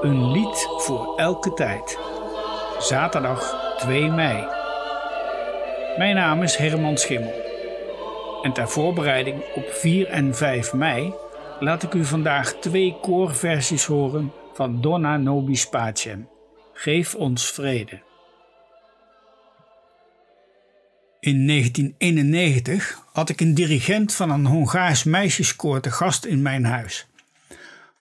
Een lied voor elke tijd. Zaterdag 2 mei. Mijn naam is Herman Schimmel. En ter voorbereiding op 4 en 5 mei laat ik u vandaag twee koorversies horen van Donna Nobis Pacem. Geef ons vrede. In 1991 had ik een dirigent van een Hongaars meisjeskoor te gast in mijn huis.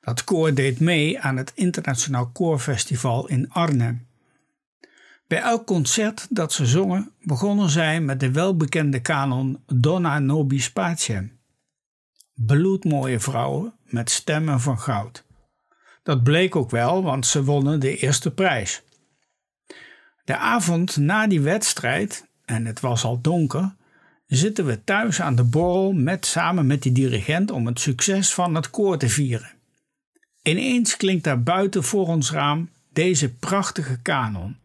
Dat koor deed mee aan het Internationaal Koorfestival in Arnhem. Bij elk concert dat ze zongen begonnen zij met de welbekende kanon Donna Nobis Pacem. Bloedmooie vrouwen met stemmen van goud. Dat bleek ook wel, want ze wonnen de eerste prijs. De avond na die wedstrijd, en het was al donker, zitten we thuis aan de borrel met samen met die dirigent om het succes van het koor te vieren. Ineens klinkt daar buiten voor ons raam deze prachtige kanon.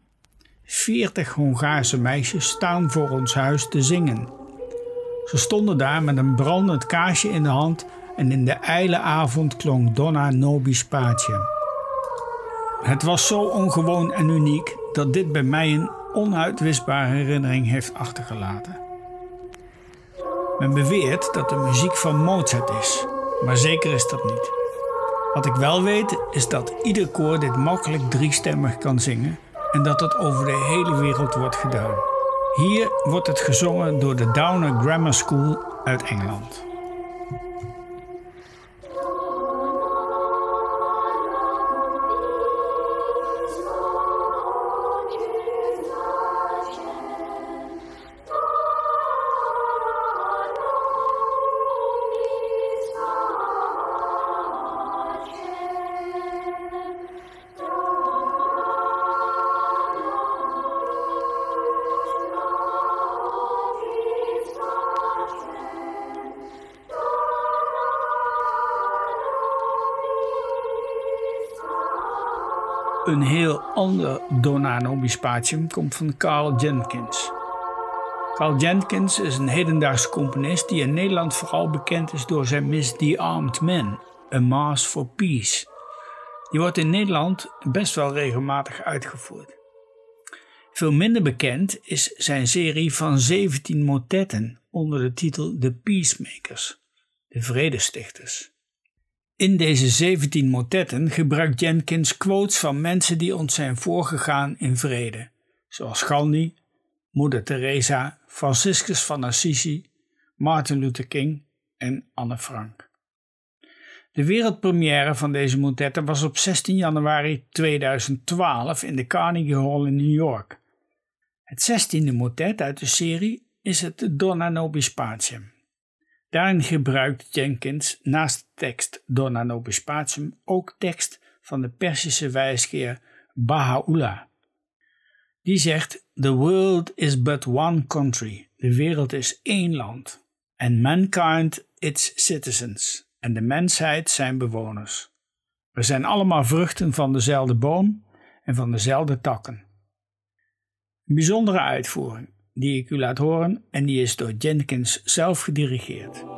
Veertig Hongaarse meisjes staan voor ons huis te zingen. Ze stonden daar met een brandend kaarsje in de hand en in de ijle avond klonk Donna Nobis Pace. Het was zo ongewoon en uniek dat dit bij mij een onuitwisbare herinnering heeft achtergelaten. Men beweert dat de muziek van Mozart is, maar zeker is dat niet. Wat ik wel weet is dat ieder koor dit makkelijk driestemmig kan zingen en dat het over de hele wereld wordt gedaan. Hier wordt het gezongen door de Downer Grammar School uit Engeland. Een heel ander Donano Bispatium komt van Carl Jenkins. Carl Jenkins is een hedendaagse componist die in Nederland vooral bekend is door zijn Miss The Armed Men, A Mass for Peace. Die wordt in Nederland best wel regelmatig uitgevoerd. Veel minder bekend is zijn serie van 17 motetten onder de titel The Peacemakers, de Vredestichters. In deze 17 motetten gebruikt Jenkins quotes van mensen die ons zijn voorgegaan in vrede, zoals Gandhi, Moeder Teresa, Franciscus van Assisi, Martin Luther King en Anne Frank. De wereldpremière van deze motetten was op 16 januari 2012 in de Carnegie Hall in New York. Het 16e motet uit de serie is het Donna Nobis Pacem. Daarin gebruikt Jenkins naast tekst Nobis Pacem ook tekst van de Persische wijsgeer Baha'u'llah. Die zegt: The world is but one country. De wereld is één land. And mankind its citizens. En de mensheid zijn bewoners. We zijn allemaal vruchten van dezelfde boom en van dezelfde takken. Een bijzondere uitvoering die ik u laat horen en die is door Jenkins zelf gedirigeerd.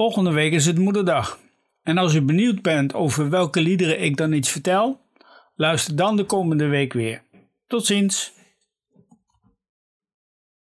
Volgende week is het Moederdag. En als u benieuwd bent over welke liederen ik dan iets vertel, luister dan de komende week weer. Tot ziens!